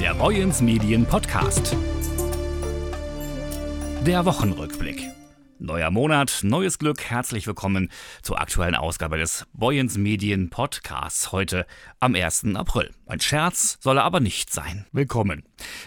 Der Boyens Medien Podcast. Der Wochenrückblick. Neuer Monat, neues Glück. Herzlich willkommen zur aktuellen Ausgabe des Boyens Medien Podcasts heute am 1. April. Ein Scherz soll er aber nicht sein. Willkommen.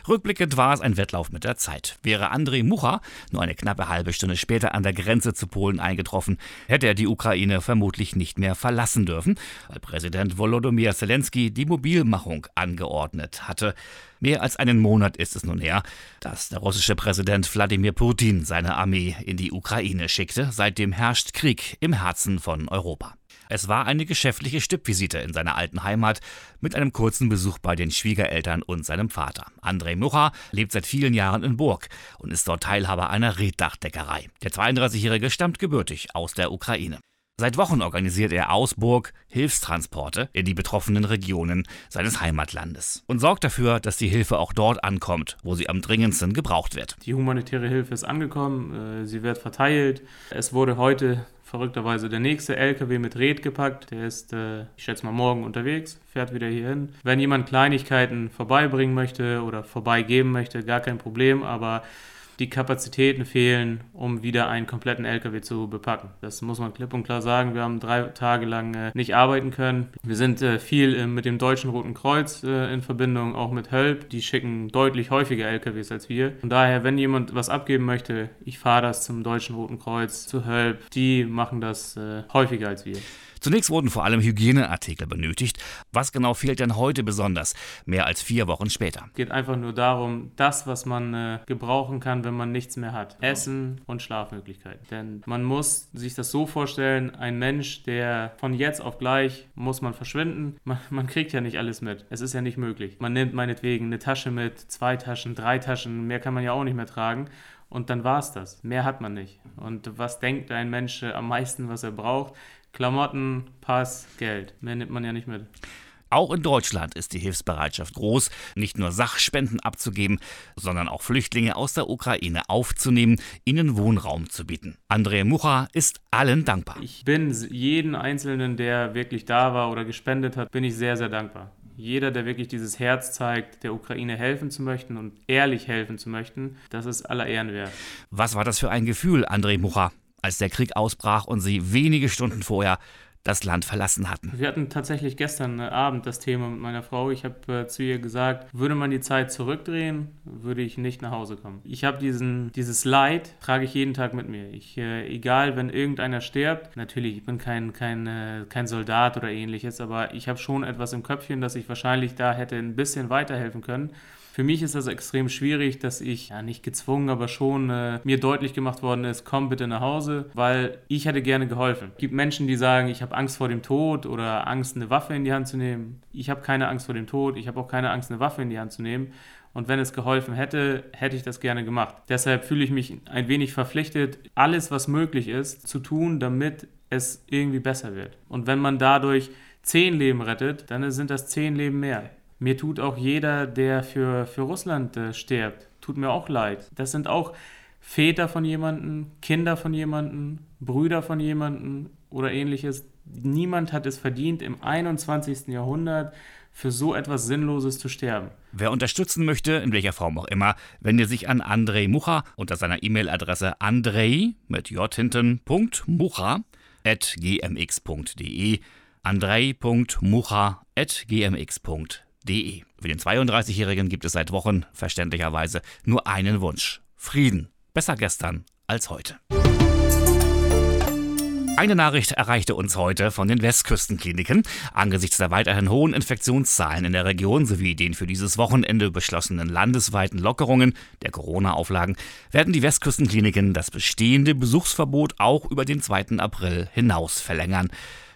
Rückblickend war es ein Wettlauf mit der Zeit. Wäre Andrei Mucha nur eine knappe halbe Stunde später an der Grenze zu Polen eingetroffen, hätte er die Ukraine vermutlich nicht mehr verlassen dürfen, weil Präsident Volodymyr Zelensky die Mobilmachung angeordnet hatte. Mehr als einen Monat ist es nun her, dass der russische Präsident Wladimir Putin seine Armee in die Ukraine schickte. Seitdem herrscht Krieg im Herzen von Europa. Es war eine geschäftliche Stippvisite in seiner alten Heimat mit einem kurzen Besuch bei den Schwiegereltern und seinem Vater. Andrei Mucha lebt seit vielen Jahren in Burg und ist dort Teilhaber einer Reddachdeckerei. Der 32-Jährige stammt gebürtig aus der Ukraine. Seit Wochen organisiert er aus Burg Hilfstransporte in die betroffenen Regionen seines Heimatlandes und sorgt dafür, dass die Hilfe auch dort ankommt, wo sie am dringendsten gebraucht wird. Die humanitäre Hilfe ist angekommen, äh, sie wird verteilt. Es wurde heute verrückterweise der nächste LKW mit Red gepackt. Der ist, äh, ich schätze mal, morgen unterwegs, fährt wieder hier hin. Wenn jemand Kleinigkeiten vorbeibringen möchte oder vorbeigeben möchte, gar kein Problem, aber die Kapazitäten fehlen, um wieder einen kompletten LKW zu bepacken. Das muss man klipp und klar sagen. Wir haben drei Tage lang äh, nicht arbeiten können. Wir sind äh, viel äh, mit dem Deutschen Roten Kreuz äh, in Verbindung, auch mit Hölp. Die schicken deutlich häufiger LKWs als wir. Von daher, wenn jemand was abgeben möchte, ich fahre das zum Deutschen Roten Kreuz, zu Hölp. Die machen das äh, häufiger als wir. Zunächst wurden vor allem Hygieneartikel benötigt. Was genau fehlt denn heute besonders, mehr als vier Wochen später? Es geht einfach nur darum, das, was man äh, gebrauchen kann, wenn man nichts mehr hat. Essen und Schlafmöglichkeiten. Denn man muss sich das so vorstellen, ein Mensch, der von jetzt auf gleich muss man verschwinden. Man, man kriegt ja nicht alles mit. Es ist ja nicht möglich. Man nimmt meinetwegen eine Tasche mit, zwei Taschen, drei Taschen, mehr kann man ja auch nicht mehr tragen. Und dann war es das. Mehr hat man nicht. Und was denkt ein Mensch am meisten, was er braucht? Klamotten, Pass, Geld. Mehr nimmt man ja nicht mit. Auch in Deutschland ist die Hilfsbereitschaft groß, nicht nur Sachspenden abzugeben, sondern auch Flüchtlinge aus der Ukraine aufzunehmen, ihnen Wohnraum zu bieten. André Mucha ist allen dankbar. Ich bin jeden Einzelnen, der wirklich da war oder gespendet hat, bin ich sehr, sehr dankbar. Jeder, der wirklich dieses Herz zeigt, der Ukraine helfen zu möchten und ehrlich helfen zu möchten, das ist aller Ehren wert. Was war das für ein Gefühl, André Mucha? als der Krieg ausbrach und sie wenige Stunden vorher das Land verlassen hatten. Wir hatten tatsächlich gestern Abend das Thema mit meiner Frau. Ich habe äh, zu ihr gesagt, würde man die Zeit zurückdrehen, würde ich nicht nach Hause kommen. Ich habe diesen dieses Leid trage ich jeden Tag mit mir. Ich äh, egal, wenn irgendeiner stirbt, natürlich, ich bin kein kein äh, kein Soldat oder ähnliches, aber ich habe schon etwas im Köpfchen, dass ich wahrscheinlich da hätte ein bisschen weiterhelfen können. Für mich ist das extrem schwierig, dass ich, ja nicht gezwungen, aber schon äh, mir deutlich gemacht worden ist, komm bitte nach Hause, weil ich hätte gerne geholfen. Es gibt Menschen, die sagen, ich habe Angst vor dem Tod oder Angst, eine Waffe in die Hand zu nehmen. Ich habe keine Angst vor dem Tod, ich habe auch keine Angst, eine Waffe in die Hand zu nehmen. Und wenn es geholfen hätte, hätte ich das gerne gemacht. Deshalb fühle ich mich ein wenig verpflichtet, alles, was möglich ist, zu tun, damit es irgendwie besser wird. Und wenn man dadurch zehn Leben rettet, dann sind das zehn Leben mehr. Mir tut auch jeder, der für, für Russland äh, stirbt, tut mir auch leid. Das sind auch Väter von jemandem, Kinder von jemandem, Brüder von jemandem oder ähnliches. Niemand hat es verdient, im 21. Jahrhundert für so etwas Sinnloses zu sterben. Wer unterstützen möchte, in welcher Form auch immer, wende sich an Andrei Mucha unter seiner E-Mail-Adresse andrei mit j hinten at gmx.de andrei.mucha at gmx.de www.ftf.de. Für den 32-Jährigen gibt es seit Wochen verständlicherweise nur einen Wunsch. Frieden. Besser gestern als heute. Eine Nachricht erreichte uns heute von den Westküstenkliniken. Angesichts der weiterhin hohen Infektionszahlen in der Region sowie den für dieses Wochenende beschlossenen landesweiten Lockerungen der Corona-Auflagen werden die Westküstenkliniken das bestehende Besuchsverbot auch über den 2. April hinaus verlängern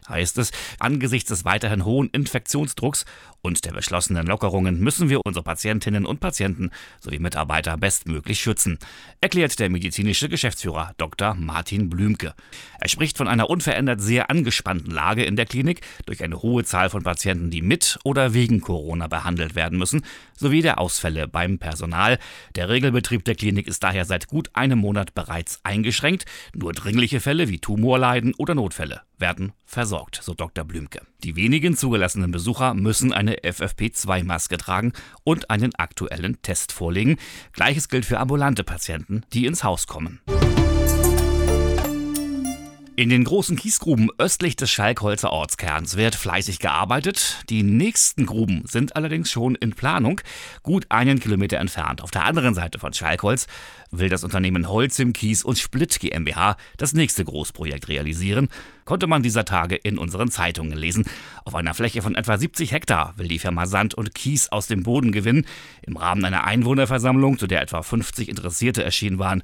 heißt es, angesichts des weiterhin hohen Infektionsdrucks und der beschlossenen Lockerungen müssen wir unsere Patientinnen und Patienten sowie Mitarbeiter bestmöglich schützen, erklärt der medizinische Geschäftsführer Dr. Martin Blümke. Er spricht von einer unverändert sehr angespannten Lage in der Klinik durch eine hohe Zahl von Patienten, die mit oder wegen Corona behandelt werden müssen, sowie der Ausfälle beim Personal. Der Regelbetrieb der Klinik ist daher seit gut einem Monat bereits eingeschränkt. Nur dringliche Fälle wie Tumorleiden oder Notfälle werden versorgt versorgt, so Dr. Blümke. Die wenigen zugelassenen Besucher müssen eine FFP2-Maske tragen und einen aktuellen Test vorlegen. Gleiches gilt für ambulante Patienten, die ins Haus kommen. In den großen Kiesgruben östlich des Schalkholzer Ortskerns wird fleißig gearbeitet. Die nächsten Gruben sind allerdings schon in Planung, gut einen Kilometer entfernt. Auf der anderen Seite von Schalkholz will das Unternehmen Holzim Kies und Split GmbH das nächste Großprojekt realisieren, konnte man dieser Tage in unseren Zeitungen lesen. Auf einer Fläche von etwa 70 Hektar will die Firma Sand und Kies aus dem Boden gewinnen. Im Rahmen einer Einwohnerversammlung, zu der etwa 50 Interessierte erschienen waren,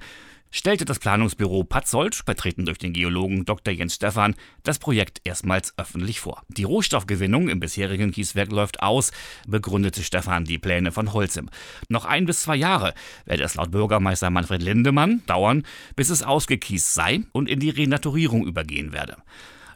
stellte das Planungsbüro Patzold, vertreten durch den Geologen Dr. Jens Stephan, das Projekt erstmals öffentlich vor. Die Rohstoffgewinnung im bisherigen Kieswerk läuft aus, begründete Stephan die Pläne von Holzim. Noch ein bis zwei Jahre werde es laut Bürgermeister Manfred Lindemann dauern, bis es ausgekiest sei und in die Renaturierung übergehen werde.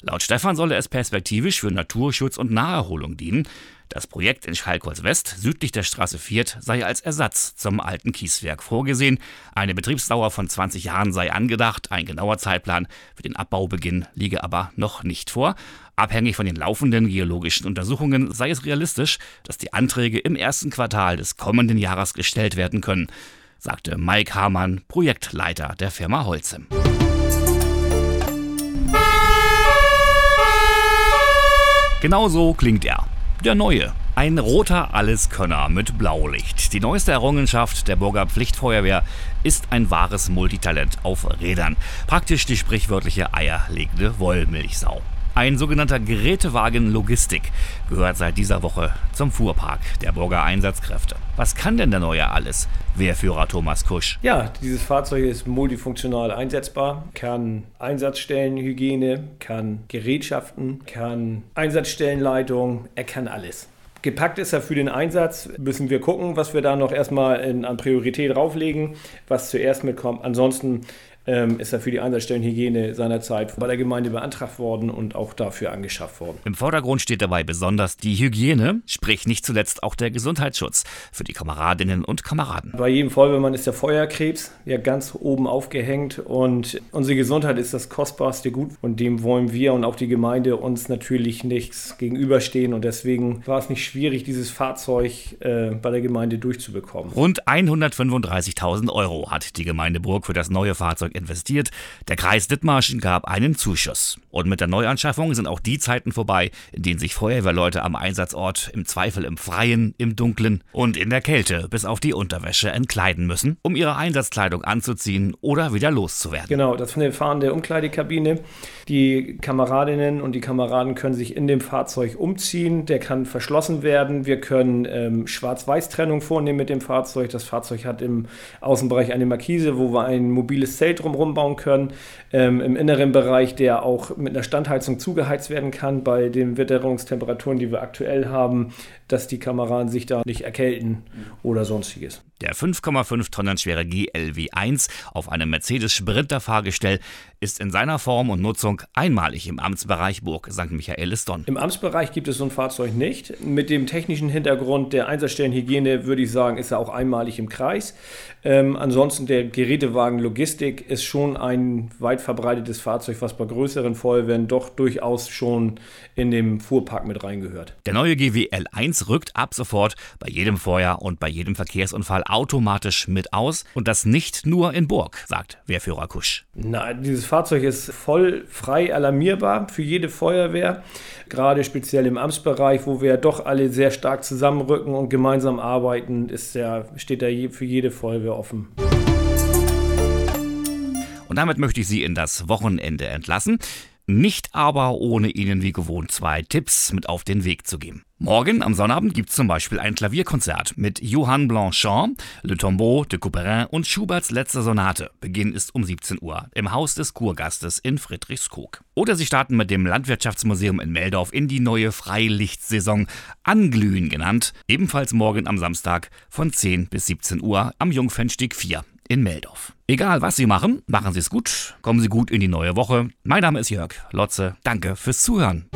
Laut Stefan solle es perspektivisch für Naturschutz und Naherholung dienen. Das Projekt in Schalkholz West, südlich der Straße 4, sei als Ersatz zum alten Kieswerk vorgesehen. Eine Betriebsdauer von 20 Jahren sei angedacht. Ein genauer Zeitplan für den Abbaubeginn liege aber noch nicht vor. Abhängig von den laufenden geologischen Untersuchungen sei es realistisch, dass die Anträge im ersten Quartal des kommenden Jahres gestellt werden können, sagte Mike Hamann, Projektleiter der Firma Holzem. Genauso klingt er der neue. Ein roter Alleskönner mit Blaulicht. Die neueste Errungenschaft der Burger Pflichtfeuerwehr ist ein wahres Multitalent auf Rädern. Praktisch die sprichwörtliche eierlegende Wollmilchsau. Ein sogenannter Gerätewagen Logistik gehört seit dieser Woche zum Fuhrpark der Burger Einsatzkräfte. Was kann denn der neue alles? Wehrführer Thomas Kusch. Ja, dieses Fahrzeug ist multifunktional einsetzbar, kann Einsatzstellenhygiene, kann Gerätschaften, kann Einsatzstellenleitung, er kann alles. Gepackt ist er für den Einsatz, müssen wir gucken, was wir da noch erstmal in, an Priorität drauflegen, was zuerst mitkommt. Ansonsten ähm, ist er für die Einsatzstellenhygiene seinerzeit bei der Gemeinde beantragt worden und auch dafür angeschafft worden. Im Vordergrund steht dabei besonders die Hygiene, sprich nicht zuletzt auch der Gesundheitsschutz für die Kameradinnen und Kameraden. Bei jedem Feuerwehrmann ist der Feuerkrebs ja ganz oben aufgehängt und unsere Gesundheit ist das kostbarste Gut und dem wollen wir und auch die Gemeinde uns natürlich nichts gegenüberstehen und deswegen war es nicht schwierig, dieses Fahrzeug äh, bei der Gemeinde durchzubekommen. Rund 135.000 Euro hat die Gemeinde Burg für das neue Fahrzeug investiert. Der Kreis Dithmarschen gab einen Zuschuss. Und mit der Neuanschaffung sind auch die Zeiten vorbei, in denen sich Feuerwehrleute am Einsatzort im Zweifel im Freien, im Dunkeln und in der Kälte bis auf die Unterwäsche entkleiden müssen, um ihre Einsatzkleidung anzuziehen oder wieder loszuwerden. Genau, das von der fahrenden Umkleidekabine. Die Kameradinnen und die Kameraden können sich in dem Fahrzeug umziehen. Der kann verschlossen werden. Wir können ähm, Schwarz-Weiß-Trennung vornehmen mit dem Fahrzeug. Das Fahrzeug hat im Außenbereich eine Markise, wo wir ein mobiles Zelt drumherum bauen können. Ähm, Im inneren Bereich, der auch mit einer Standheizung zugeheizt werden kann, bei den Witterungstemperaturen, die wir aktuell haben, dass die Kameraden sich da nicht erkälten oder sonstiges. Der 5,5 Tonnen schwere GLW 1 auf einem Mercedes Sprinter Fahrgestell ist in seiner Form und Nutzung einmalig im Amtsbereich Burg St. Michaelis-Donn. Im Amtsbereich gibt es so ein Fahrzeug nicht. Mit dem technischen Hintergrund der Einsatzstellenhygiene würde ich sagen, ist er auch einmalig im Kreis. Ähm, ansonsten der Gerätewagen Logistik ist schon ein weit verbreitetes Fahrzeug, was bei größeren Feuerwehren doch durchaus schon in dem Fuhrpark mit reingehört. Der neue GWL 1 rückt ab sofort bei jedem Feuer und bei jedem Verkehrsunfall automatisch mit aus und das nicht nur in Burg, sagt Wehrführer Kusch. Na, dieses Fahrzeug ist voll frei alarmierbar für jede Feuerwehr, gerade speziell im Amtsbereich, wo wir doch alle sehr stark zusammenrücken und gemeinsam arbeiten, ist der, steht da für jede Feuerwehr offen. Und damit möchte ich Sie in das Wochenende entlassen. Nicht aber ohne Ihnen wie gewohnt zwei Tipps mit auf den Weg zu geben. Morgen am Sonnabend gibt es zum Beispiel ein Klavierkonzert mit Johann Blanchard, Le Tombeau de Couperin und Schuberts letzte Sonate. Beginn ist um 17 Uhr im Haus des Kurgastes in Friedrichskoog. Oder Sie starten mit dem Landwirtschaftsmuseum in Meldorf in die neue Freilichtsaison, Anglühen genannt, ebenfalls morgen am Samstag von 10 bis 17 Uhr am Jungfernstieg 4 in Meldorf. Egal, was Sie machen, machen Sie es gut, kommen Sie gut in die neue Woche. Mein Name ist Jörg Lotze. Danke fürs Zuhören.